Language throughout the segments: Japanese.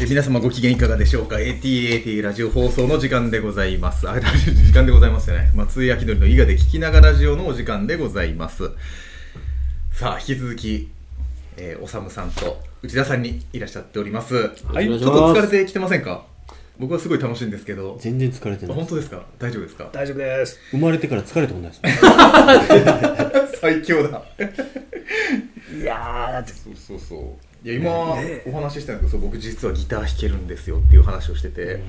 え皆様ご機嫌いかがでしょうか ?ATAT ラジオ放送の時間でございます。あ、時間でございますよね。松井明則の伊賀で聞きながらラジオのお時間でございます。さあ、引き続き、えー、おさむさんと内田さんにいらっしゃっております。はい、ちょっと疲れてきてませんか？僕はすごい楽しいんですけど。全然疲れてない本当ですか？大丈夫ですか？大丈夫です生まれてから疲れたことないです 最強だ。いやそうそうそう。いや今、お話ししたんですけど僕実はギター弾けるんですよっていう話をしてて、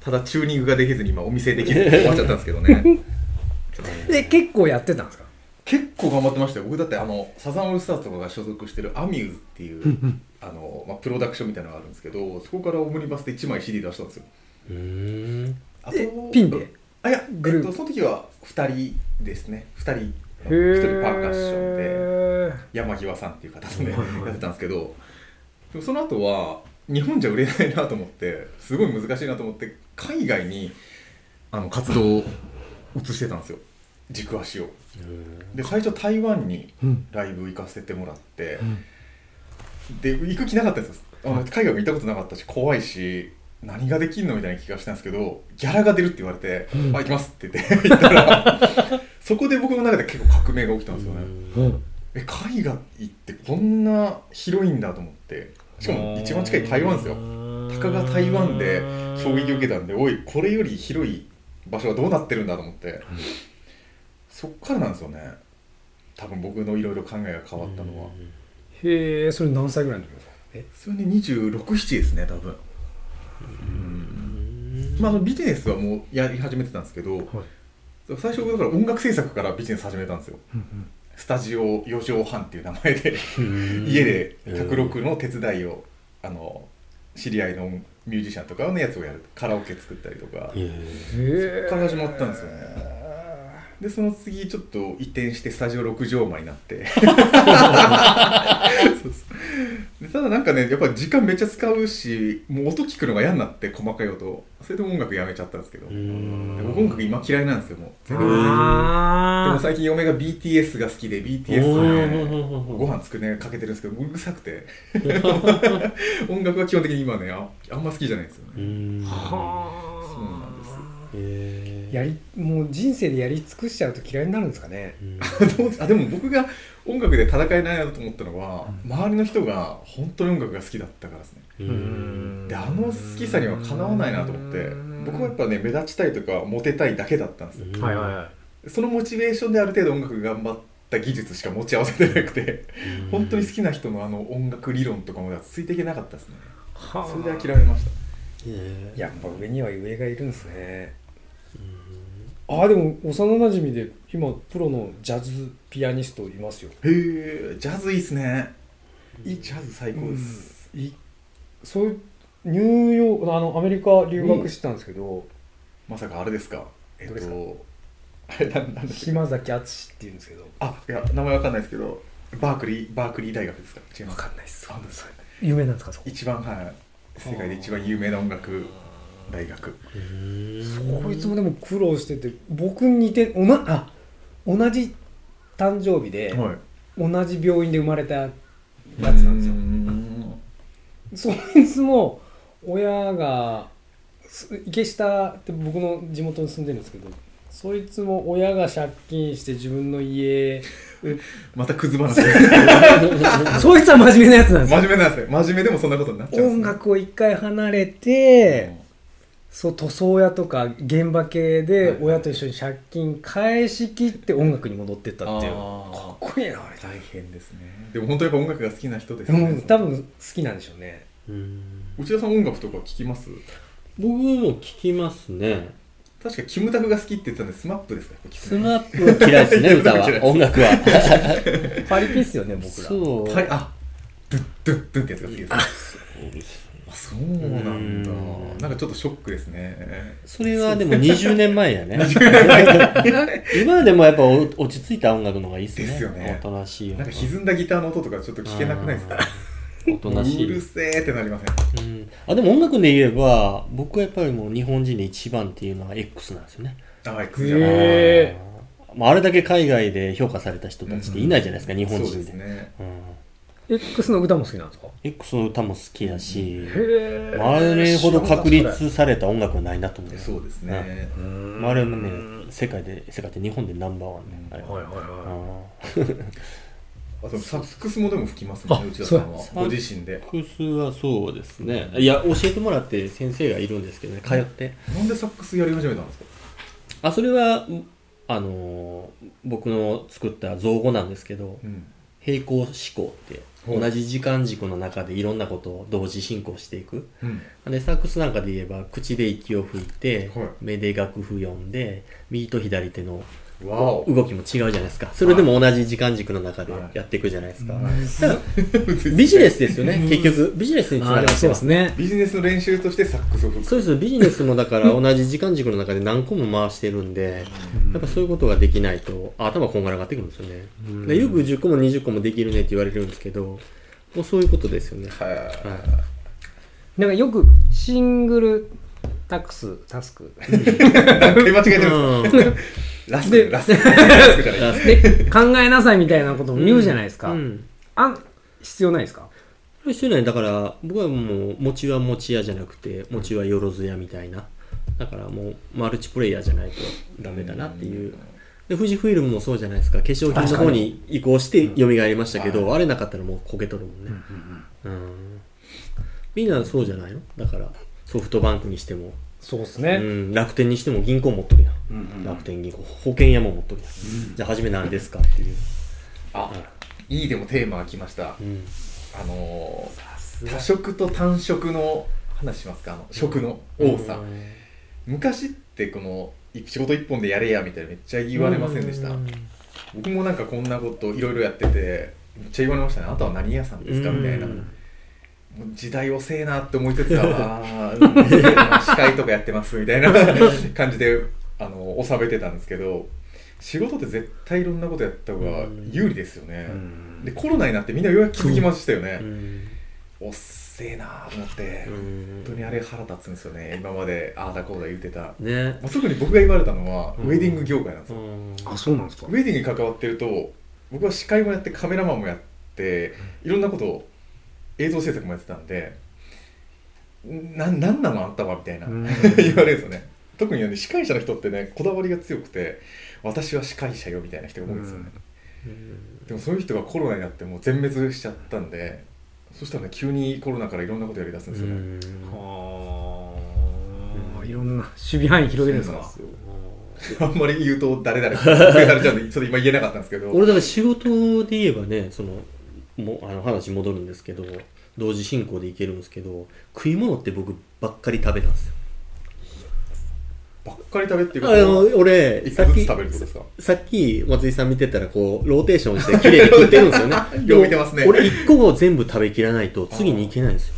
ただチューニングができずに今お見せできずに 終わっちゃったんですけどね。で結構やってたんですか？結構頑張ってましたよ。僕だってあのサザンオールスターズとかが所属してるアミューズっていうあの、まあ、プロダクションみたいなのがあるんですけどそこからオムニバスで1枚 CD 出したんですよ。うー。んあえピンで？あいやグループ。えっと、その時は2人ですね。2人へ1人パーカッションで山際さんっていう方とねやってたんですけどでもその後は日本じゃ売れないなと思ってすごい難しいなと思って海外にあの活動を移してたんですよ。軸足を。で最初台湾にうん。ライブ行かせてもらってうん。で行く気なかったんですよ。海外も行ったことなかったし怖いし何ができんのみたいな気がしたんですけどギャラが出るって言われて「うん。あ行きます」って言って 行ったらそこで僕の中で結構革命が起きたんですよね、うん。え海外ってこんな広いんだと思ってしかも一番近い台湾ですよ。たかが台湾で衝撃を受けたんでおいこれより広い場所はどうなってるんだと思って、そっからなんですよね。多分僕のいろいろ考えが変わったのは、へえそれ何歳ぐらいの時ですか？え？それで267ですね多分。うん。まああのビジネスはもうやり始めてたんですけど、最初だから音楽制作からビジネス始めたんですよスタジオ4畳半っていう名前で家で卓録の手伝いをあの知り合いのミュージシャンとかのやつをやる。カラオケ作ったりとか。えそっから始まったんですよねでその次ちょっと移転してスタジオ6畳間になって。そうそう。でただなんかねやっぱり時間めっちゃ使うしもう音聞くのが嫌になって細かい音それで音楽やめちゃったんですけど。で僕音楽今嫌いなんですよもう。全然。でもあ最近嫁が BTS が好きで BTS ねご飯作りかけてるんですけどうるさくて。音楽は基本的に今ねああんま好きじゃないんですよね。うん。あはそうなんですへやりもう人生でやり尽くしちゃうと嫌いになるんですかね。あでも僕が音楽で戦えないなと思ったのは、周りの人が本当に音楽が好きだったからですね。うん。であの好きさにはかなわないなと思ってうん僕はやっぱね目立ちたいとかモテたいだけだったんですよ。はいはいはそのモチベーションである程度音楽頑張った技術しか持ち合わせてなくて本当に好きな人のあの音楽理論とかもついていけなかったですね。はそれで諦めました。へやっぱ上には上がいるんですねああでも幼なじみで今プロのジャズピアニストいますよ。へえジャズいいっすね。いいジャズ最高です、いそういうニューヨークあのアメリカ留学してたんですけど、まさかあれですか？えっとあれなんだ島崎敦っていうんですけど。あいや名前わかんないですけどバークリーバークリー大学ですか？違いますわかんないっす。有名なんですかそこ？一番はい。世界で一番有名な音楽大学。うんこいつもでも苦労してて僕に似ておなあ同じ誕生日で、はい。同じ病院で生まれたやつなんですよ。そいつも親がす池下って僕の地元に住んでるんですけどそいつも親が借金して自分の家 またクズ話。そいつは真面目なやつなんですよ。真面目なんですね真面目でもそんなことになっちゃうね。音楽を一回離れて、そう塗装屋とか現場系で親と一緒に借金返し切って音楽に戻ってったっていう。あー。かっこいいなあれ。大変ですね。でも本当やっぱ音楽が好きな人ですでねも多分好きなんでしょうね。うん。打田さん音楽とか聞きます？僕も聞きますね。確かキムタクが好きって言ってたんで SMAPですか？やっぱ聞く SMAPは嫌いですね 歌は。嫌いです音楽は。パリピっすよね僕ら。そう。はいあドゥッドゥッドゥッってやつが好きですあそうですそうなんだ。うん。なんかちょっとショックですね。それはでも 20年前やね。今でもやっぱお落ち着いた音楽の方がいいっすね。ですよね。おとなしい音なんか歪んだギターの音とかちょっと聞けなくないですか？おとなしい。うるせえってなりません？うん、あでも音楽で言えば僕はやっぱりもう日本人で一番っていうのは X なんですよね。あ X じゃない。あー。まあ、あれだけ海外で評価された人たちっていないじゃないですか、日本そう人でですね。うん X の歌も好きなんですか？X の歌も好きだし、ああれほど確立された音楽はないなと思う。そうですね。まああれもね、世界で、世界で日本でナンバーワンね。あれはいはいはああとサックスもでも吹きますもんね、あ内田さんは。ご自身で。ークスはそうですね。いや、教えてもらって先生がいるんですけどね、通って。なんでサックスやり始めたんですか？あ、それは、あのー僕の作った造語なんですけど、うん。平行思考って、同じ時間軸の中でいろんなことを同時進行していく。うん。でサックスなんかで言えば口で息を吹いて、はい目で楽譜読んで右と左手の。動きも違うじゃないですか。それでも同じ時間軸の中でやっていくじゃないですか、ビジネスですよね結局。ビジネスにつながってます。すね。ビジネスの練習としてサックスを吹く。そうです。ビジネスもだから同じ時間軸の中で何個も回してるんでやっぱそういうことができないと頭こんがらがってくるんですよね。でよく10個も20個もできるねって言われるんですけどもうそういうことですよね。はい。はなんかよくシングルタックス、タスク。間違えてるんですラスでク、ラスク。ラスクじゃない。で、考えなさいみたいなことも言うじゃないですか。うんあん、必要ないですか？必要ない。だから僕はもう餅は餅屋じゃなくて餅はよろず屋みたいな。だからもうマルチプレイヤーじゃないとダメだなっていう。で富士フイルムもそうじゃないですか。化粧品の方に移行して蘇りましたけど、あれなかったらもうこけとるもんね、うんみんなそうじゃないの？だからソフトバンクにしても、うそうですね。ん、楽天にしても銀行持っとるやん、楽天銀行。保険屋も持っとるやん、じゃあ初め何ですかっていう、あ、い。いでもテーマが来ました。うん、あのー、多色と単色の話しますか？あの食の多さ。昔ってこの仕事一本でやれやみたいなめっちゃ言われませんでした。うん。僕もなんかこんなこといろいろやっててめっちゃ言われましたね。あなたは何屋さんですか？みたいな時代遅えなって思いつつはあー司会とかやってますみたいな 感じであの収めてたんですけど仕事って絶対いろんなことやった方が有利ですよね。でコロナになってみんなようやく気づきましたよね。う。ん。おっせえなと思ってうん。本当にあれ腹立つんですよね。今までああだこうだ言ってた。ね。まあ特に僕が言われたのはうん。ウェディング業界なんですよ、うん。あ、そうなんですか？ウェディングに関わってると僕は司会もやってカメラマンもやっていろんなことを映像制作もやってたんでななんなのあんたはみたいなうん。言われるんですよね。特にね司会者の人ってねこだわりが強くて私は司会者よみたいな人が多いんですよね、でもそういう人がコロナになってもう全滅しちゃったんでそしたらね急にコロナからいろんなことやりだすんですよね、はあ、いろんな守備範囲広げるんですか？あんまり言うと誰々特定されちゃうんでちょっと今言えなかったんですけど。俺だから仕事で言えばねそのもあの話戻るんですけど同時進行でいけるんですけど食い物って僕ばっかり食べたんですよ。ばっかり食べっていうこあのと俺さっき食べるってことですか？さっき松井さん見てたらこうローテーションして綺麗に食ってるんですよね。よう見てますね。俺一個を全部食べきらないと次に行けないんですよ。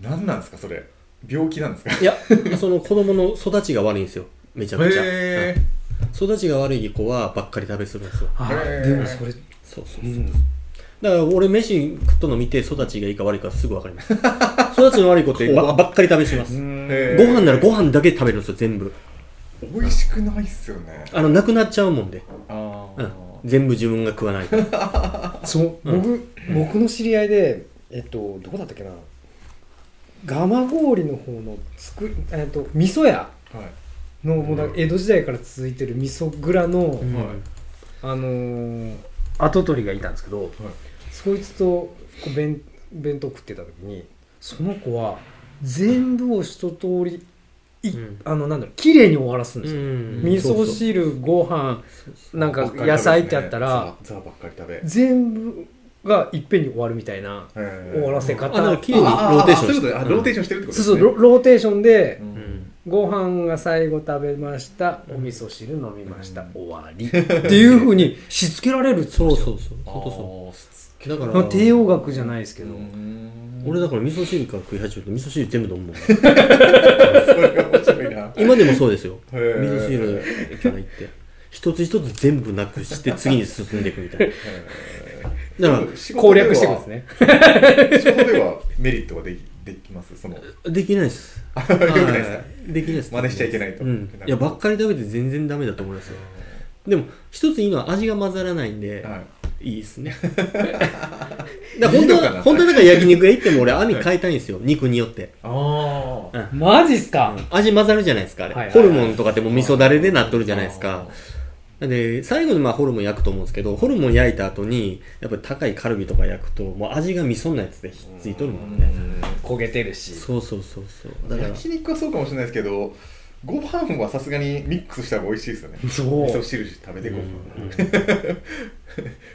何なんですかそれ？病気なんですか？いやその子供の育ちが悪いんですよ。めちゃくちゃ、へうん育ちが悪い子はばっかり食べするんですよ。でもそれ、そうそうそう、うんだから俺飯食っとの見て育ちがいいか悪いかすぐ分かります。育ちの悪い子ってばばっかり食べします。へごー飯ならご飯だけ食べるんですよ全部。美味しくないっすよね。あのなくなっちゃうもんで、うん。全部自分が食わないと。そう、僕僕の知り合いでえっとどこだったっけな。蒲郡の方のつくえっと味噌屋。はい。のもうだ江戸時代から続いてる味噌蔵の、うん。はいあのー跡取りがいたんですけどそいつとこう弁弁当食ってた時にその子は全部を一通りい、うん。あのなんだろう綺麗に終わらすんですよ、ん味噌汁ご飯なんか野菜ってあったらザばっかり食べ。全部がいっぺんに終わるみたいな終わらせ方。から綺麗にローテーションローテーシションしてるってことそうですね。そうロローテーションでご飯が最後食べました。うん。お味噌汁飲みました、うん終わり。っていうふうにしつけられるそうそうそう。そあーしつうだかまあら帝王学じゃないですけど、うん。俺だから味噌汁から食い始めて味噌汁全部飲むもん。それが面白いな。今でもそうですよ。味噌汁から行って。一つ一つ全部なくして次に進んでいくみたいな。だから攻略していくんですね。仕事ではメリットができできます？その。よできないです。くないですか？はい。できないです。真似しちゃいけないと。うん、いやばっかり食べて全然ダメだと思いますよ。でも一ついいのは味が混ざらないんで、はいいいですね。だから本当は本当はだから焼肉屋行っても俺網変えたいんですよ。肉によって。ああマジっすか、味混ざるじゃないですかあれ、はいはいはい。ホルモンとかってもう味噌だれでなっとるじゃないですか。なんで最後にまあホルモン焼くと思うんですけどホルモン焼いた後にやっぱり高いカルビとか焼くともう味が味噌のやつでひっついとるもんね。焦げてるし。そうそうそうそう。だから焼肉はそうかもしれないですけどご飯はさすがにミックスした方が美味しいですよね。そう。味噌汁食べてご飯、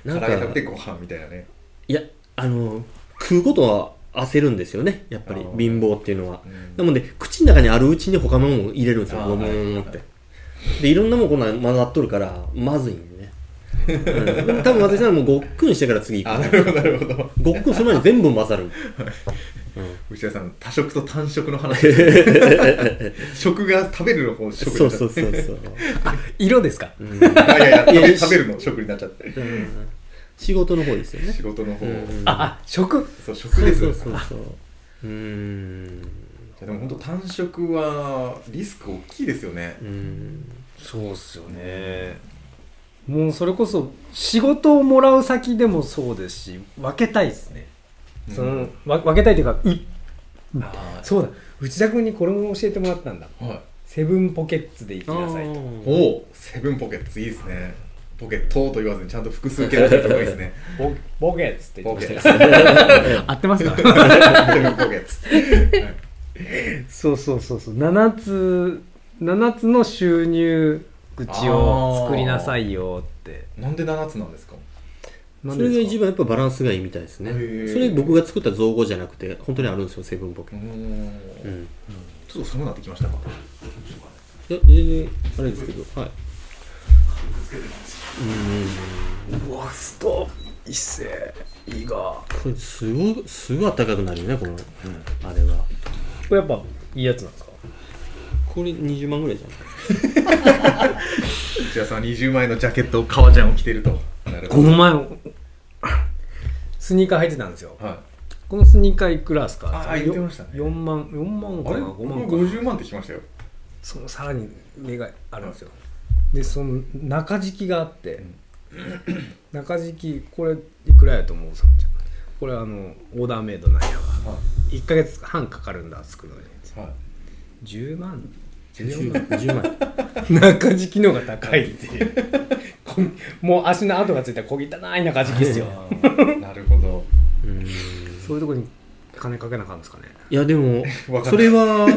なん唐揚げ食べてかご飯みたいなね。いやあの食うことは焦るんですよねやっぱり貧乏っていうのは。うん。なので口の中にあるうちに他のものを入れるんですよゴムーンって。でいろんなもんこんなん混ざっとるからまずいんうん、多分私はもうごっくんしてから次行く。あなるほどなるほど。ごっくんその前に全部混ざる。内田さん多食と単食の話。食が食べるの方食そうになっちゃって。そうそうそう、色ですか？うん。あいやいや食いやべ食べるの食になっちゃって。うん。仕事の方ですよね。仕事の方、うん。ああ食？そう食です。そうそうそうそう。ん。いやでも本当単食はリスク大きいですよね。うーん。そうっすよねもうそれこそ仕事をもらう先でもそうですし分けたいですね、そのわ分けたいというかいあそうだ。内田君にこれも教えてもらったんだ。ーはい。セブンポケッツで行きなさいと。おおセブンポケッツいいですね。ポケットと言わずにちゃんと複数形で言った方がいいですね。ポ pockets って言ポってました。合ってますか？seven pockets。は いそうそうそうそう。7つ7つの収入口を作りなさいよって。なんで7つなんですか？何それが一番やっぱバランスがいいみたいですね。それ僕が作った造語じゃなくて本当にあるんですよ seven pocke。うーん。うん。ちょっと寒くなってきましたか？いや全然あれですけどはい。うわストいっせいいが。ここれすごいすごい暖かくなるよねこの、あれは。れやっぱいいやつなんですか？これ20万ぐらいじゃない？内田さんは20万円のジャケットを革ジャンを着てると。なるほど。この前スニーカー履いてたんですよ。はい。このスニーカーいくらですか？ああ言ってましたね。4万4万かな？あれ？5万か僕50万って聞きましたよ。そのさらに上があるんですよ。でその中敷きがあって、中敷きこれいくらやと思うさんちゃんこれあのオーダーメイドなんやわ。は1ヶ月半かかるんだ作るのに。いはい。10万10 14万万10万中敷きの方が高いっていう。もう足の跡がついた小汚い中敷きですよ。なるほど。うん。そういうとこに金かけなあかんですかね。いやでもそれは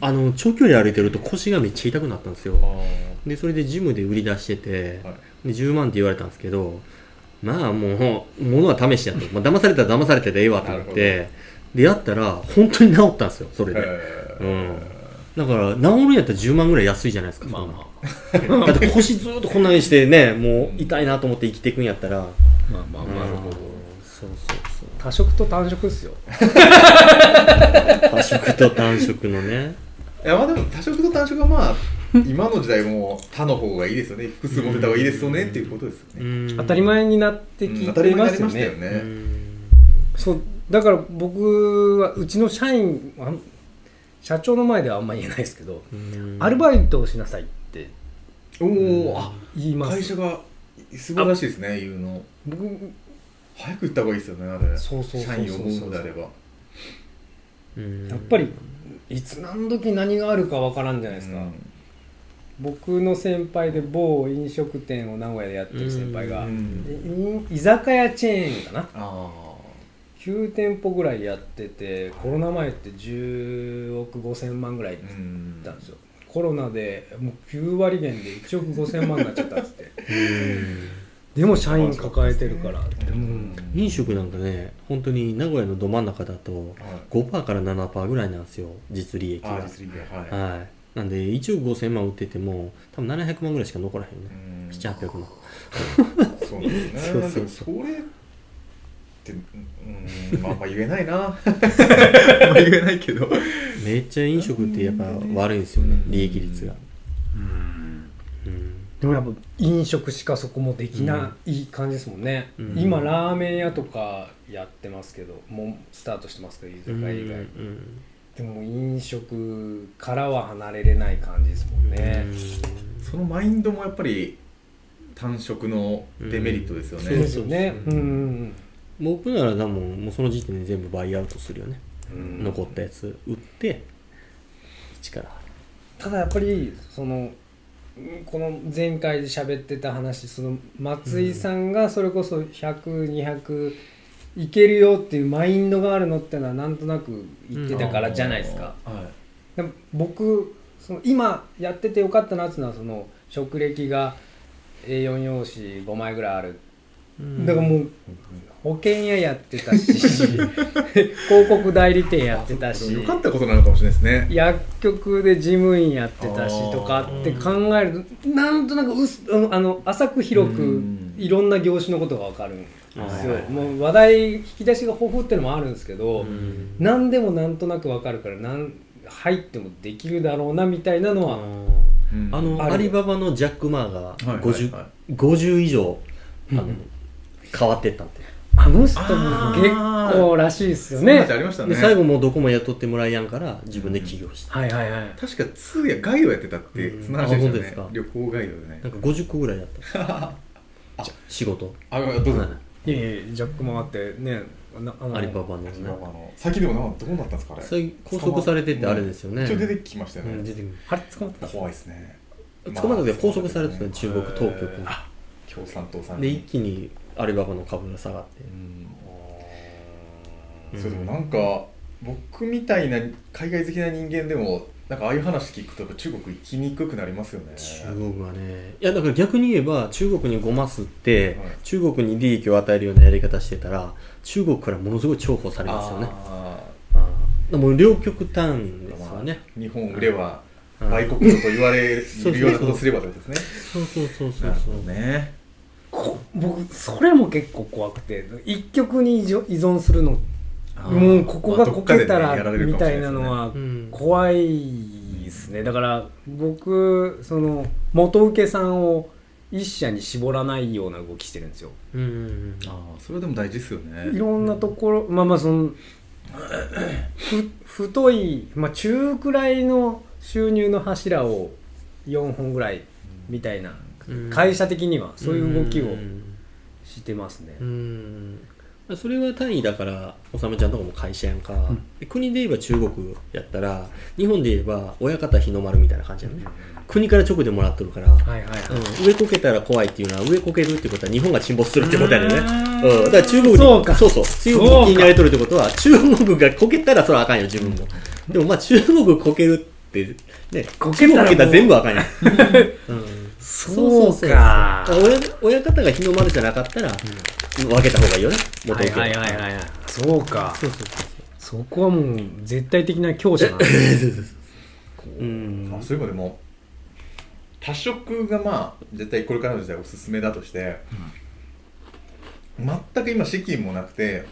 あの長距離歩いてると腰がめっちゃ痛くなったんですよ。あでそれでジムで売り出してて、ーはい。で10万って言われたんですけどまあもう物は試しやと、まあ、騙されたら騙されてでええわと思っなてでやったら本当に治ったんですよそれで、うんだから治るんやったら10万ぐらい安いじゃないですかまあまあ。だって腰ずっとこんなにしてねもう痛いなと思って生きていくんやったら。まあまあうん。まあそうそうそう。多色と単色っすよ。多色と単色のね。いやまあでも多色と単色はまあ今の時代も他の方がいいですよね。複数持てた方がいいですよねっていうことですよね、当当たり前になってきうん。当たりてま前になりすよねましたよね、そうだから僕はうちの社員あん社長の前ではあんま言えないですけど、アルバイトをしなさいっておおあ言います。会社が素晴らしいですね言うの。僕早く言った方がいいですよねあれ。そうそう社員を思うのであれば。やっぱりいつ何時何があるかわからんじゃないですか、僕の先輩で某飲食店を名古屋でやってる先輩が、居酒屋チェーンかな。あ9店舗ぐらいやっててコロナ前って10億5000万ぐらいいっあうんたんですよ。コロナでもう9割減で1億5000万になっちゃったっつって。でも社員抱えてるから。でも飲食なんかね本当に名古屋のど真ん中だとはい。5%から7%ぐらいなんですよ実利益が。あ実利ではい。はい。なんで1億5000万売ってても多分700万ぐらいしか残らへんね。うん。7800万。そうですね。そうそうそってうんまああんま言えないな。あんま言えないけど。めっちゃ飲食ってやっぱ悪いんですよね利益率が。うん。でもやっぱ飲食しかそこもできない感じですもんね、うん。今ラーメン屋とかやってますけどもうスタートしてますけど居酒屋以外、うんでも飲食からは離れれない感じですもんね、そのマインドもやっぱり単色のデメリットですよね、そうですよね。うんうん僕なら多分もうその時点で全部バイアウトするよね、うん。残ったやつ。売って一からただやっぱりそのうんこの前回で喋ってた話その松井さんがそれこそ100200いけるよっていうマインドがあるのってのはなんとなく言ってたからじゃないですか、はでも僕その今やっててよかったなっていうのはその職歴が A4 用紙5枚ぐらいある、だからもう保険屋やってたし 広告代理店やってたしいよかったことなのかもしれないですね。薬局で事務員やってたしとかって考えるとなんとなくうすあの浅く広くうん。いろんな業種のことが分かるんですよ。はいはいはい。もう話題引き出しが豊富っていうのもあるんですけど、うん。何でもなんとなく分かるからなん入ってもできるだろうなみたいなのは、うん。あのアリババのジャック・マーがはいはい 50,、は50以上あの、う ん変わってったんであの人も結構らしいですよね。話ありましたね。で最後もうどこも雇ってもらえやんから自分で起業した、はいはいはい。確か通やガイドやってたってうん。その話ですか？旅行ガイドでね。なんか50個ぐらいやった。じゃ仕事？あどうぞ。はい。いやいやジャック回ってねなあのアリババのね。あの最近でもなんかどうなったんですかあれ。拘束されててあれですよね。一応出てきましたよね。うん出てくるあれ捕まった怖いですね。捕まったけど拘束されてたまあ中国当局共産党さんでに一気にアリババの株が下がって。それでもなんか僕みたいな海外好きな人間でもなんかああいう話聞くと中国行きにくくなりますよね。中国はね。いやだから逆に言えば中国にごますって、はい。中国に利益を与えるようなやり方してたら中国からものすごい重宝されますよね。ああも両極端ーですよね、まあ日本売ればうん売国度と言われるそうそうようなことをすればですね。そうそうそうそうなるほそうどね。こ僕それも結構怖くて一曲に依存するのもうここがこけたらみたいなのはうん。怖いですね。だから僕その元請けさんを一社に絞らないような動きしてるんですよ。うんうんうん。ああそれはでも大事ですよね。いろんなところまあまあそのふ太い、まあ、中くらいの収入の柱を4本ぐらいみたいなうん会社的にはそういう動きをうん。してますね。うん。それは単位だからおさむちゃんとかも会社やんか、で国で言えば中国やったら日本で言えば親方日の丸みたいな感じやね、国から直でもらっとるから、はいはいはい。うん。上こけたら怖いっていうのは上こけるってことは日本が沈没するってことやねううん。だから中国にそうか。そうそう。中国に気になれとるってことは中国がこけたらそれはあかんよ自分も。でもまあ中国こけるってねこけたら全部あかんやん、うんそうか。親親方が日の丸じゃなかったら、分けた方がいいよね。元はい請けはいはいはい。はいそうか。そうそうそうそこはもう絶対的な強者なんでうん。あそういえばでも多色がまあ絶対これからの時代おすすめだとして、全く今資金もなくて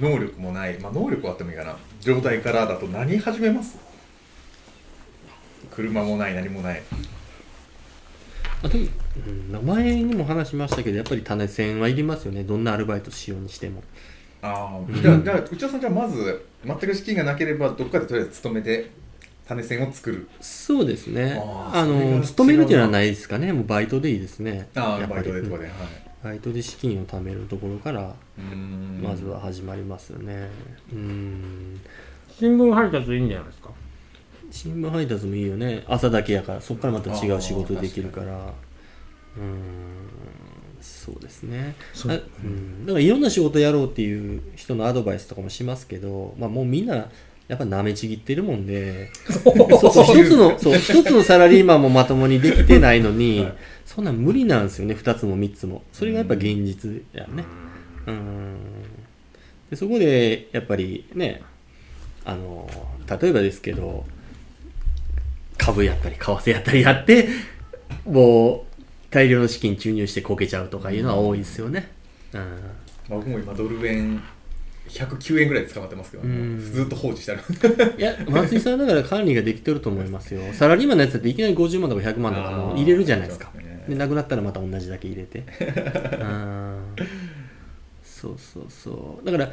能力もない、まあ、能力はあってもいいかな。状態からだと何始めます？車もない何もないあでも、うん、前にも話しましたけどやっぱり種銭はいりますよね。どんなアルバイトしようにしても。ああ、うん。じゃあじゃあ内田さんじゃあまず全く資金がなければどっかでとりあえず勤めて種銭を作る。そうですね。あの勤めるっていうのはないですかね。もうバイトでいいですね。ああバイトでとかで、はい。バイトで資金を貯めるところからまずは始まりますよね。うん。新聞配達いいんじゃないですか？新聞配達もいいよね。朝だけやからそこからまた違う仕事できるから。うん。そうですね。そう。あうん、だからいろんな仕事やろうっていう人のアドバイスとかもしますけど、まあ、もうみんなやっぱ舐めちぎってるもんで。そうそう一つのそう一つのサラリーマンもまともにできてないのに、はい。そんなん無理なんですよね。2つも3つも。それがやっぱ現実やね。うん。でそこでやっぱりねあの例えばですけど株やったり為替やったりやってもう大量の資金注入してこけちゃうとかいうのは多いですよね。うんまあ僕も今ドル円109円ぐらいで捕まってますけど、うんずっと放置してあるいや、松井さんだから管理ができてると思いますよ。サラリーマンのやつだっていきなり50万とか100万とかもう入れるじゃないですかでなくなったらまた同じだけ入れて。うんそうそうそう。だから、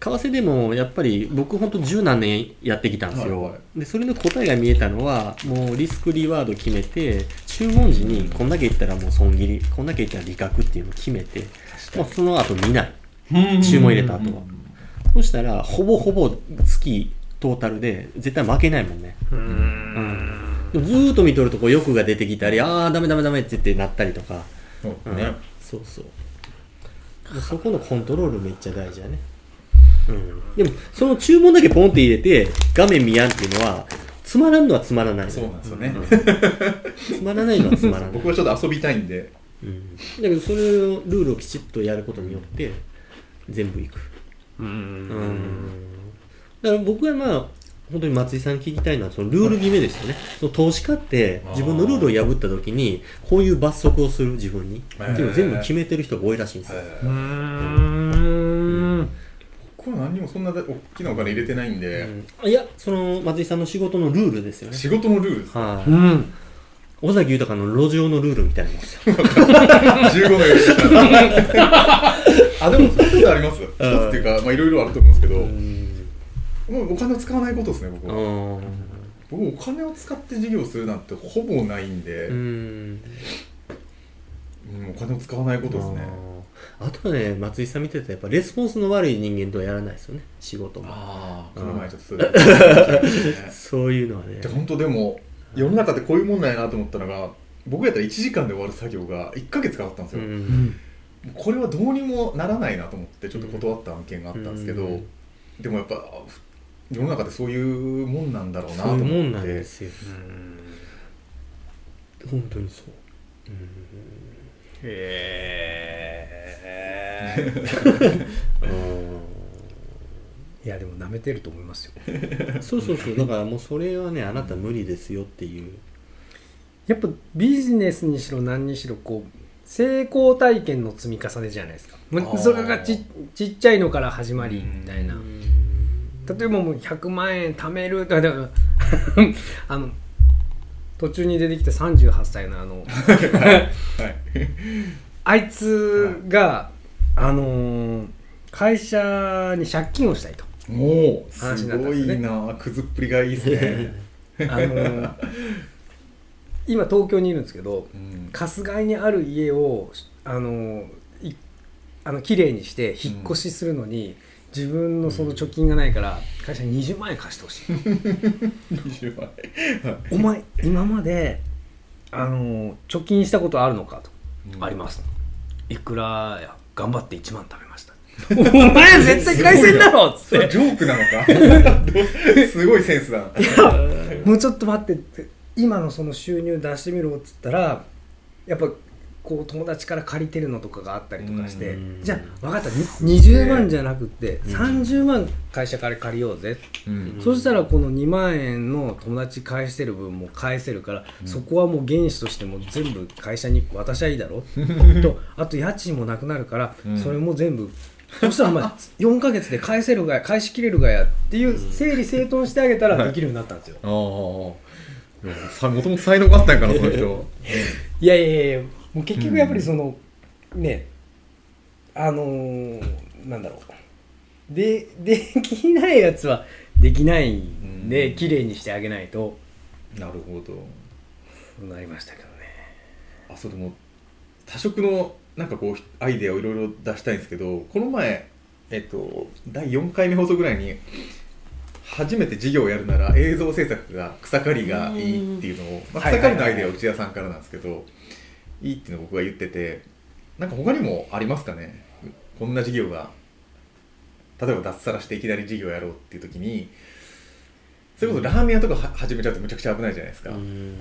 為替でもやっぱり僕本当十何年やってきたんですよ、はいはでそれの答えが見えたのはもうリスクリワード決めて注文時にこんだけいったらもう損切りこんだけいったら利確っていうのを決めてもうその後見ない。注文入れた後は。そしたらほぼほぼ月トータルで絶対負けないもんね。うん。ずーっと見とるとこう欲が出てきたりああダメダメダメって言ってなったりとか。そうね、そうそう。もうそこのコントロールめっちゃ大事やね。うんでもその注文だけポンって入れて画面見やんっていうのはつまらんのはつまらないのそうなんですよね、つまらないのはつまらない。僕はちょっと遊びたいんで。うん、だけどそれをルールをきちっとやることによって全部いく。うん。だから僕はまあ本当に松井さんに聞きたいのはそのルール決めですよね、その投資家って自分のルールを破った時にこういう罰則をする自分に。っていうのを全部決めてる人が多いらしいんですよ、うん僕は何にもそんな大きなお金入れてないんで、うん。いやその松井さんの仕事のルールですよね。仕事のルールです。はい、うん尾崎豊の路上のルールみたいなもんですよ。15の あでもそういうことあります？一つっていうかまあいろいろあると思うんですけど、うん。もうお金を使わないことですね僕は、うん。僕お金を使って事業するなんてほぼないんで、ううんんお金を使わないことですねあとはね松井さん見てたらやっぱレスポンスの悪い人間とはやらないですよね仕事も。ああこの前ちょっとそういうねそういうのはね。で本当でも世の中でこういうもんなんやなと思ったのが僕やったら1時間で終わる作業が1ヶ月かかったんですよ、うん。これはどうにもならないなと思ってちょっと断った案件があったんですけど、うん。でもやっぱあ世の中でそういうもんなんだろうなと思って。そういうもんなんですよ。本当にそうへえ いやでも舐めてると思いますよ。そうそうそう。だからもうそれはねあなた無理ですよっていう。やっぱビジネスにしろ何にしろこう成功体験の積み重ねじゃないですか。それがちちっちゃいのから始まりみたいな。うん例えばもう100万円貯める。だからあの途中に出てきた38歳のあのはい あいつが、あのー会社に借金をしたいと。もう話すごになったんですね。いなくずっぷりがいいですね、あのー今東京にいるんですけどうん。春日井にある家をあのいあの綺麗にして引っ越しするのに、自分のその貯金がないから会社に20万円貸してほしい。20万お前今まであの貯金したことあるのかと、うんあります。いくらや頑張って1万貯めました。お前絶対返せんだろっつって。ジョークなのか？すごいセンスだな。もうちょっと待ってって。今のその収入出してみろっつったらやっぱこう友達から借りてるのとかがあったりとかしてうん。じゃあ分かった。に20万じゃなくってうん。30万会社から借りようぜ、うん。そしたらこの2万円の友達返してる分も返せるから、そこはもう原資としても全部会社に渡しゃいいだろ？とあと家賃もなくなるから、うん。それも全部そした？らお前 4ヶ月で返せるがや返しきれるがやっていう整理整頓してあげたらできるようになったんですよ。ああもともと才能があったんやからその人 いやいやいやもう結局やっぱりその、ねあのーなんだろう。でで きないやつはできないんで、うん。綺麗にしてあげないと。なるほど。そうなりましたけどね。あそうでも多色のなんかこうアイデアをいろいろ出したいんですけどこの前えっと第4回目放送ぐらいに初めて事業をやるなら映像制作が草刈りがいいっていうのを、まあ、はいはいはい草刈りのアイデアは内田さんからなんですけどいいっていうのを僕が言っててなんか他にもありますかね？こんな事業が。例えば脱サラしていきなり事業やろうっていう時にそれこそラーメン屋とかは始めちゃうとむちゃくちゃ危ないじゃないですか、うん。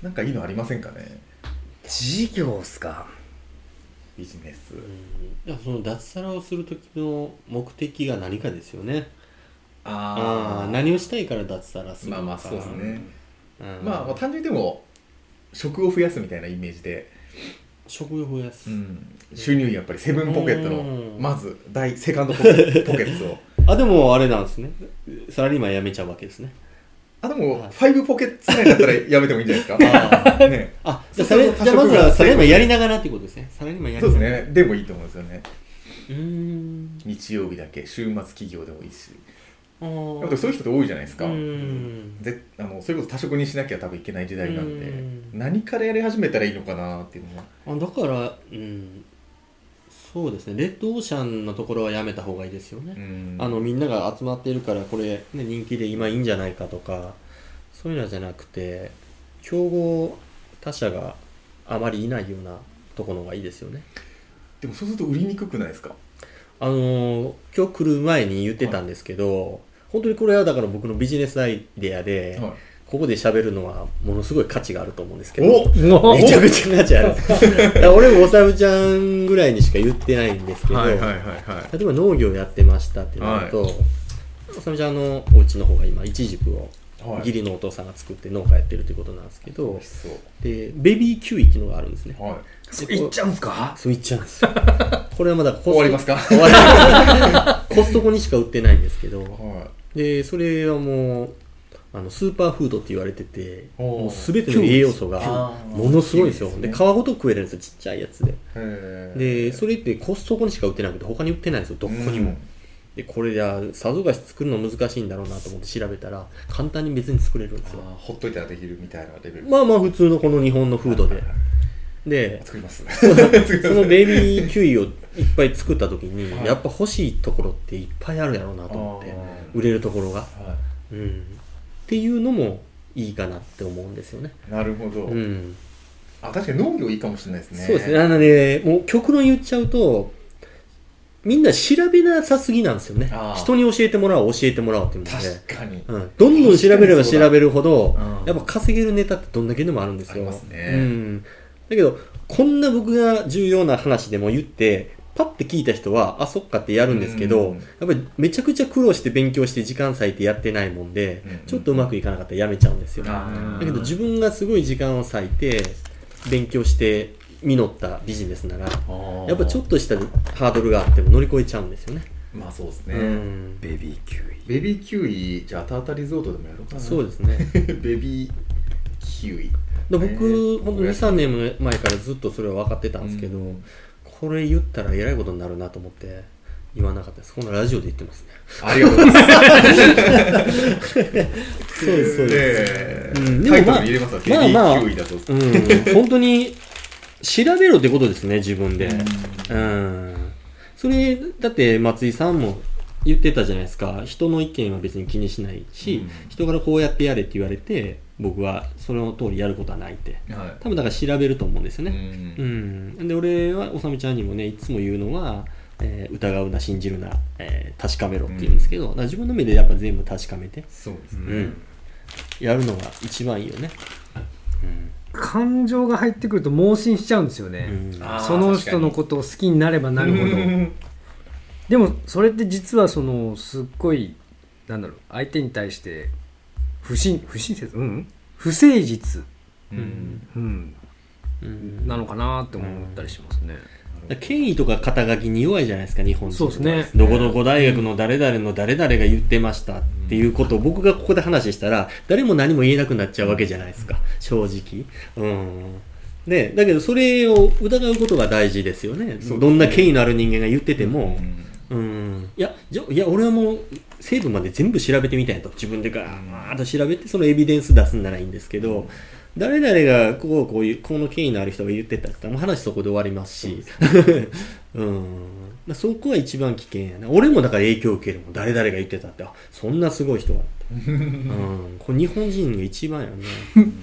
なんかいいのありませんかね？事業っすか？ビジネス、だからその脱サラをする時の目的が何かですよね。あああ何をしたいから脱サラするのか。まあまあそうですね、うん。まあ、まあ単純にでも食を増やすみたいなイメージで、食を増やす、収入やっぱりセブンポケットのうん。まず大セカンドポケポケットを。あでもあれなんですね。サラリーマン辞めちゃうわけですね。あでも、はい。ファイブポケットぐらいだったらやめてもいいんじゃないですか。あねあじゃあまずはサラリーマンやりながらっていうことですね。サラリーマンやりそうながら。ですね。でもいいと思うんですよね。ううん。日曜日だけ週末企業でもいいし。あやっぱそういう人って多いじゃないですか、うん。ぜあのそれこそ多職にしなきゃ多分いけない時代なんで、うん。何からやり始めたらいいのかなっていうのは。あだからうん。そうですね。レッドオーシャンのところはやめた方がいいですよね、うん。あのみんなが集まってるからこれ、ね、人気で今いいんじゃないかとかそういうのじゃなくて競合他社があまりいないようなところがいいですよね。でもそうすると売りにくくないですか？あのー今日来る前に言ってたんですけど、本当にこれはだから僕のビジネスアイデアで、はい。ここで喋るのはものすごい価値があると思うんですけおどおめちゃくちゃ価値ある。俺もおさむちゃんぐらいにしか言ってないんですけど、はいはいはいはい。例えば農業やってましたってなると、おさむちゃんのお家の方が今イチジクをはい義理のお父さんが作って農家やってるということなんですけどでベビーキウイっていうのがあるんですね。はいそういっちゃうんすか？そういっちゃうんですよ。これはまだコストコにしか売ってないんですけどはでそれはもうあのスーパーフードって言われててもう全ての栄養素がものすごいんですよ。で皮ごと食えるんですよちっちゃいやつで。でそれってコストコにしか売ってなくて他に売ってないんですよどこにも、うん。でこれじゃさぞかし作るの難しいんだろうなと思って調べたら簡単に別に作れるんですよ。ほっといたらできるみたいなレベル。まあまあ普通のこの日本のフードでで作ります。そのベビーキウイをいっぱい作った時に、はい。やっぱ欲しいところっていっぱいあるやろうなと思って売れるところが、はうん、っていうのもいいかなって思うんですよね、いなるほど、うん、あ確かに農業いいかもしれないですね。そうですね。あのねもう極論言っちゃうとみんな調べなさすぎなんですよね。人に教えてもらおう教えてもらおうっていうので、確かに、うん、どんどん調べれば調べるほど、うん。やっぱ稼げるネタってどんだけでもあるんですよ。ありますね。うん、だけどこんな僕が重要な話でも言ってパッて聞いた人はあそっかってやるんですけど、うん。やっぱりめちゃくちゃ苦労して勉強して時間割いてやってないもんで、うん。ちょっとうまくいかなかったらやめちゃうんですよ、だけど自分がすごい時間を割いて勉強して実ったビジネスならやっぱちょっとしたハードルがあっても乗り越えちゃうんですよね、まあそうですね、うん。ベビーキウイ。ベビーキウイじゃあ後々リゾートでもやろうかな。そうですね。ベビーキウイ。で僕、ね本当に23年前からずっとそれは分かってたんですけど、うん。これ言ったらえらいことになるなと思って言わなかったです。このラジオで言ってますね。ありがとうございます。そうですそうです、えうんータイトルに入れますわ、ベビーキウイだと、うん、本当に調べろってことですね自分で。うん、それだって松井さんも言ってたじゃないですか。人の意見は別に気にしないし、うん。人からこうやってやれって言われて僕はその通りやることはないって。は多分だから調べると思うんですよい、ね、ううん。ん、で俺はおさみちゃんにもねいつも言うのは、えー疑うな信じるな、えー確かめろって言うんですけど、だから自分の目でやっぱ全部確かめて、そうですね、うん、やるのが一番いいよね、感情が入ってくると盲信しちゃうんですようね、その人のことを好きになればなるほど。でもそれって実はそのすっごいなんだろう相手に対して不親不親切うん？不誠実、うん。うん、うん。なのかなって思ったりしますね、権威とか肩書きに弱いじゃないですか日本人そうですね。どこどこ大学の誰々の誰々が言ってましたっていうことを僕がここで話したら誰も何も言えなくなっちゃうわけじゃないですか正直。うん。ね、だけどそれを疑うことが大事ですよね。ね。どんな権威のある人間が言ってても、うん。うん。いやじゃいや俺はもう成分まで全部調べてみたいと。自分でガーッと調べてそのエビデンス出すんならいいんですけど、誰々がこうこういうこの権威のある人が言ってたって言ったらもう話そこで終わりますし。う そこが一番危険やな俺もだから影響を受けるもん。誰々が言ってたって。あそんなすごい人がって、うん、これ日本人が一番やね、うん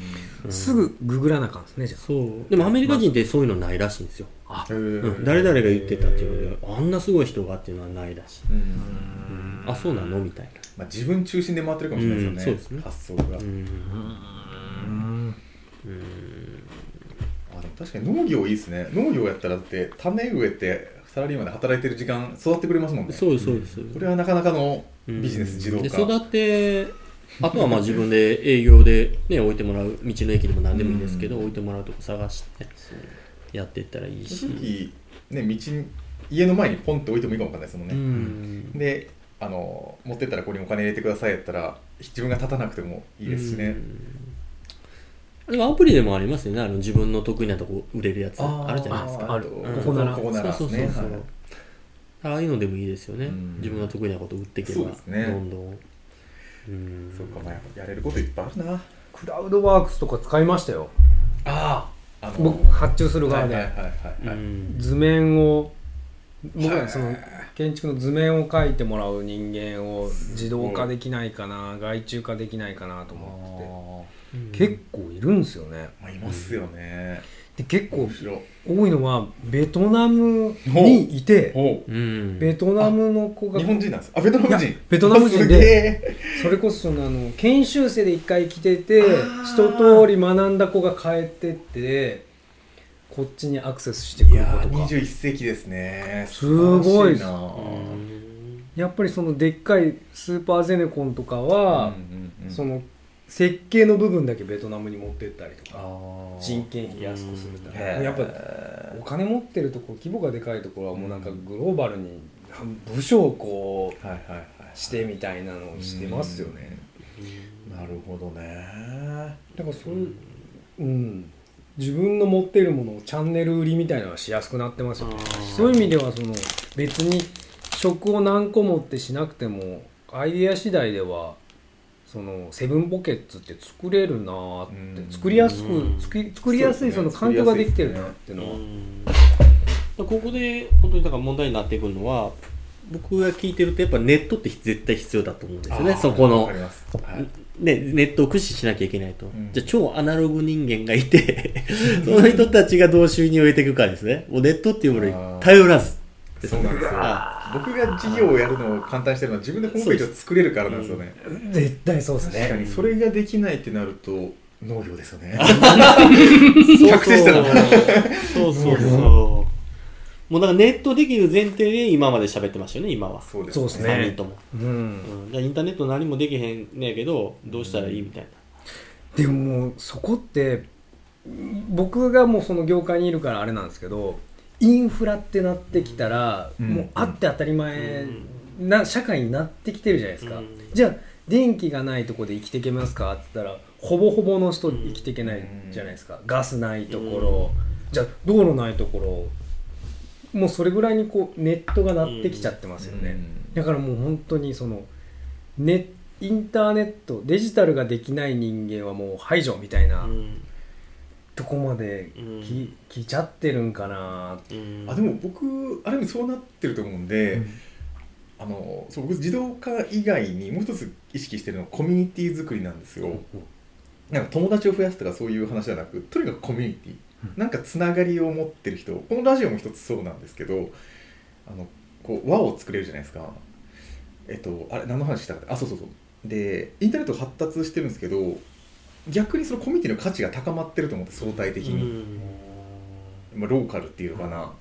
すぐググらなあかんですねじゃそう。でもアメリカ人ってそういうのないらしいんですよ、あ。へうん、ー誰々が言ってたっていうのであんなすごい人がっていうのはないらしい、うん。あそうなのみたいな。まあ、自分中心で回ってるかもしれないですよね,、うん。そうですね。発想が、うん。うん。あでも確かに農業いいですね。農業やったらだって種植えてサラリーマンで働いてる時間育ってくれますもんね。そうですそうです、これはなかなかのビジネス自動化、で育ってあとはまあ自分で営業で、ね、置いてもらう道の駅でも何でもいいんですけど、うん。置いてもらうとこ探してやっていったらいいし、ね道に家の前にポンって置いてもいいかもわかんないですもんうね、ん。であの持ってったらここにお金入れてくださいやったら自分が立たなくてもいいですしね、うん。でもアプリでもありますよね。あの自分の得意なとこ売れるやつ。あるじゃないですか。あある。うん。ここなら。ここなら。そうそうそうそう、ねはいああいうのでもいいですよね、うん。自分の得意なこと打っていけば。ね。どんどんうん。そうかまあやれることいっぱいあるな。クラウドワークスとか使いましたよ。あああ僕発注する側で、はいはい図面を僕ははい。その建築の図面を描いてもらう人間を自動化できないかな外注化できないかなと思って。て結構いるんですよね。まあいますよねで結構多いのはベトナムにいてベトナムの子が日本人なんです。あベトナムい人やベトナム人で それこそそのあの研修生で一回来てて一通り学んだ子が帰ってってこっちにアクセスしてくる子とか。21世紀ですね。すごいなうん。やっぱりそのでっかいスーパーゼネコンとかは、うんうんうん。その設計の部分だけベトナムに持ってったりとか人件費安くするため。やっぱお金持ってるとこ規模がでかいところはもうなんかグローバルに部署をこうしてみたいなのをしてますよね。なるほどね。だからそういう、うん、自分の持っているものをチャンネル売りみたいなのはしやすくなってますよね。そういう意味ではその別に職を何個持ってしなくてもアイデア次第ではそのセブンポケッツって作れるなーって、うん。作りやすうん。く作り作りやすいその環境ができてるなっていうのは、ここで本当にだから問題になってくるのは僕が聞いてるとやっぱネットって絶対必要だと思うんですよね。そこのはい。ね、ネットを駆使しなきゃいけないと、ん。じゃあ超アナログ人間がいて その人たちがどう収入を得ていくかですね。もうネットっていうものに頼らずそうなんですよ。あ僕が事業をやるのを簡単にしてるのは自分でホームページを作れるからなんですよね。絶対そうです確かに。ねそれができないってなると農業ですよね。そう確定したなそうそうそう。もうだからネットできる前提で今まで喋ってましたよね今は。そうですね。3人とも、うんうん、じゃあインターネット何もできへんねやけどどうしたらいいみたいな。でももうそこって僕がもうその業界にいるからあれなんですけどインフラってなってきたら、うん。もうあって当たり前な社会になってきてるじゃないですか、うん。じゃあ電気がないとこで生きていけますかって言ったらほぼほぼの人生きていけないじゃないですか、ガスないところ、じゃあ道路ないところ。もうそれぐらいにこうネットがなってきちゃってますよね、だからもう本当にそのネインターネットデジタルができない人間はもう排除みたいなうんとこまでき,、来ちゃってるんかなうん。あでも僕ある意味そうなってると思うんで、あのそう僕自動化以外にもう一つ意識してるのはコミュニティ作りなんですよ、なんか友達を増やすとかそういう話じゃなくとにかくコミュニティ、なんかつながりを持ってる人このラジオも一つそうなんですけどあのこう輪を作れるじゃないですか。えっとあれ何の話したかってあそうそうそう。でインターネット発達してるんですけど逆にそのコミュニティの価値が高まってると思って相対的に、まあ、ローカルっていうのかな。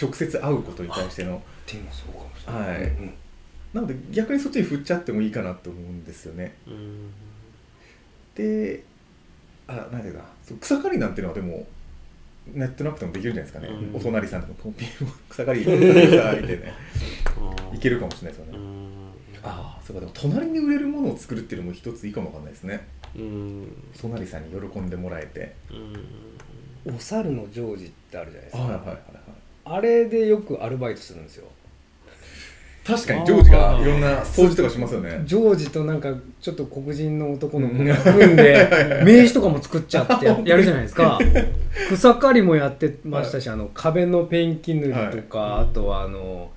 直接会うことに対しての。そうかもしれない、はい。うんなので逆にそっちに振っちゃってもいいかなと思うんですよね。うん。であなんていうかそう草刈りなんていうのはでもネットなくてもできるじゃないですかね、うん。お隣さんとかポンピン草刈り。さいてねうんいけるかもしれないですよね、うんああそうかでも隣に売れるものを作るっていうのも一ついいかもわかんないですね。うん。隣さんに喜んでもらえて。うん。お猿のジョージってあるじゃないですか、はいはいはいはい。あれでよくアルバイトするんですよ。確かにジョージがいろんな掃除とかしますよね。ジョージとなんかちょっと黒人の男の子が組んで 名刺とかも作っちゃってややるじゃないですか。草刈りもやってましたし、あの壁のペンキ塗りとか、あとはあの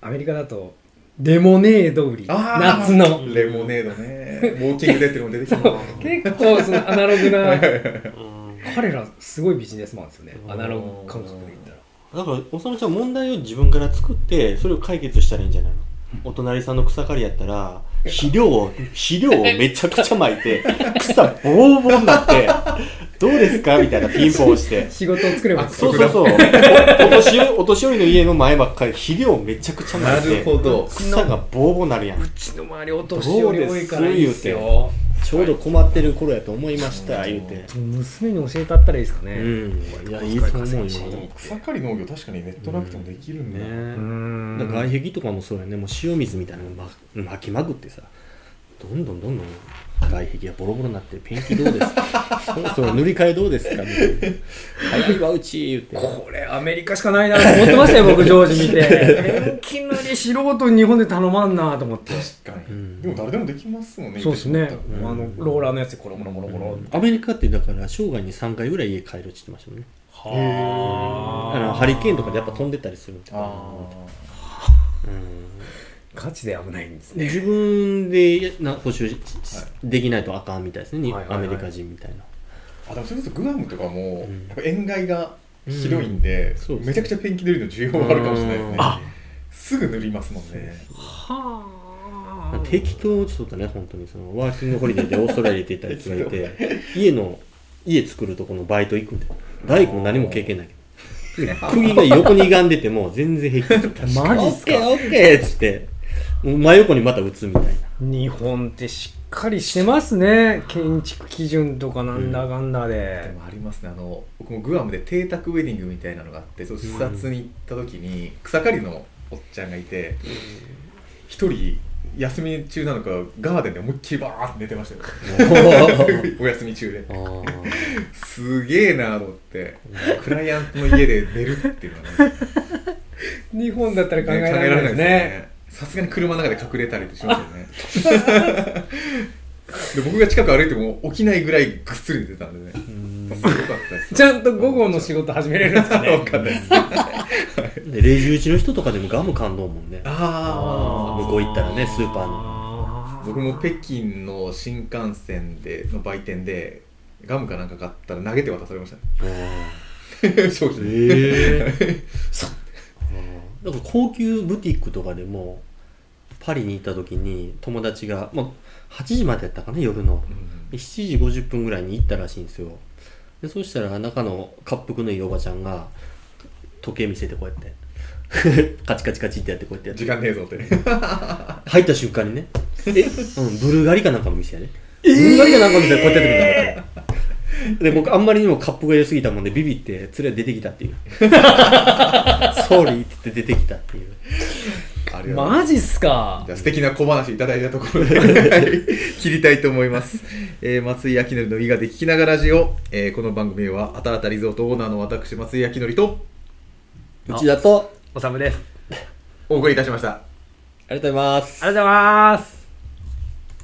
アメリカだとレモネード売り。夏の。レモネードね。ウォーキングデッドにも出てきた 結構そのアナログな。うん彼らすごいビジネスマンですよね。うん。アナログ感覚で言ったら。だからおさむちゃん問題を自分から作ってそれを解決したらいいんじゃないの？お隣さんの草刈りやったら肥料を肥料をめちゃくちゃ撒いて草ボーボーになってどうですか？みたいなピンポン押して。仕事を作ればいいですそうそう。そうお年寄り お年寄りの家の前ばっかり肥料をめちゃくちゃなるほど。草がボーボーなるやん。うちの周りお年寄り多いからいいです？よちょうど困ってる頃やと思いました言うて。娘に教えたったらいいですかね、うん。いやいいと思うよ。草刈り農業確かにネットなくてもできるんだ、ね。うんだから外壁とかもそうやね。もう塩水みたいなのま巻きまくってさ。どんどんどんどん外壁がボロボロになってペンキどうですか？そろそろ塗り替えどうですか？みたいな早いわうち言って。これアメリカしかないなと思ってましたよ僕ジョージ見て。ペンキ塗り素人に日本で頼まんなと思って。確かに、うんでも誰でもできますもんねそうですね。言ってしまっあのローラーのやつでコロコロコロコロアメリカってだから生涯に3回ぐらい家帰るって言ってましたもんね。はあ。のハリケーンとかでやっぱ飛んでったりするんでたあうんガチで危ないんですでね。自分でな補修しできないとあかんみたいですね、にはいはいはい。アメリカ人みたいな。ーあでもそれこそグアムとかも、うん。やっぱ塩害が広いんで、うんめちゃくちゃペンキ塗りの需要があるかもしれないですね。すぐ塗りますもんね。は適当ちょっとね本当にそのワーキングホリデーでオーストラリア行ってたやつがいて 家の家作るとこのバイト行くんで。大工も何も経験ない。けど釘が横に歪んでても全然平気マジっすか？オッケーオッケーっつって真横にまた打つみたいな。日本ってしっかりしてますね。建築基準とかなんだかんだで。で、もありますね。あの僕もグアムで邸宅ウェディングみたいなのがあってその視察に行った時に草刈りのおっちゃんがいて一人休み中なのかガーデンで思いっきりバーって寝てましたよ。お休み中で。すげえなと思ってクライアントの家で寝るっていうのはね。日本だったら考え考えられないですねさすがに車の中で隠れたりしますよね。で僕が近く歩いても起きないぐらいぐっすり寝てたんでね。うん。すごかったです。ちゃんと午後の仕事始めれるんですかね。わかんないです。でレジ打ちの人とかでもガム感動もんね。あ向こう行ったらねスーパーの。あ僕も北京の新幹線での売店でガムかなんか買ったら投げて渡されましたね。商品ええだから高級ブティックとかでもパリに行った時に友達が、まあ、8時までやったかな夜の。で7時50分ぐらいに行ったらしいんですよ。でそしたら中の滑腹のいいおばちゃんが時計見せてこうやって。カチカチカチってやってこうやってやって。時間ねえぞって。入った瞬間にね。え、うん、ブルガリかなんかの店やね、ブルガリかなんかの店でこうやってやってくるんだから。で僕あんまりにもカップが良すぎたもんでビビって連れ出てきたっていう。ソーリーって言って出てきたっていうマジっすか？じゃあ素敵な小話いただいたところではい 切りたいと思います、えー松井明則の伊賀で聞きながらラジオ、えーこの番組はあたあたリゾートオーナーの私松井明則とうちだとおさむです。お送りいたしました。ありがとうございます。ありがとうございます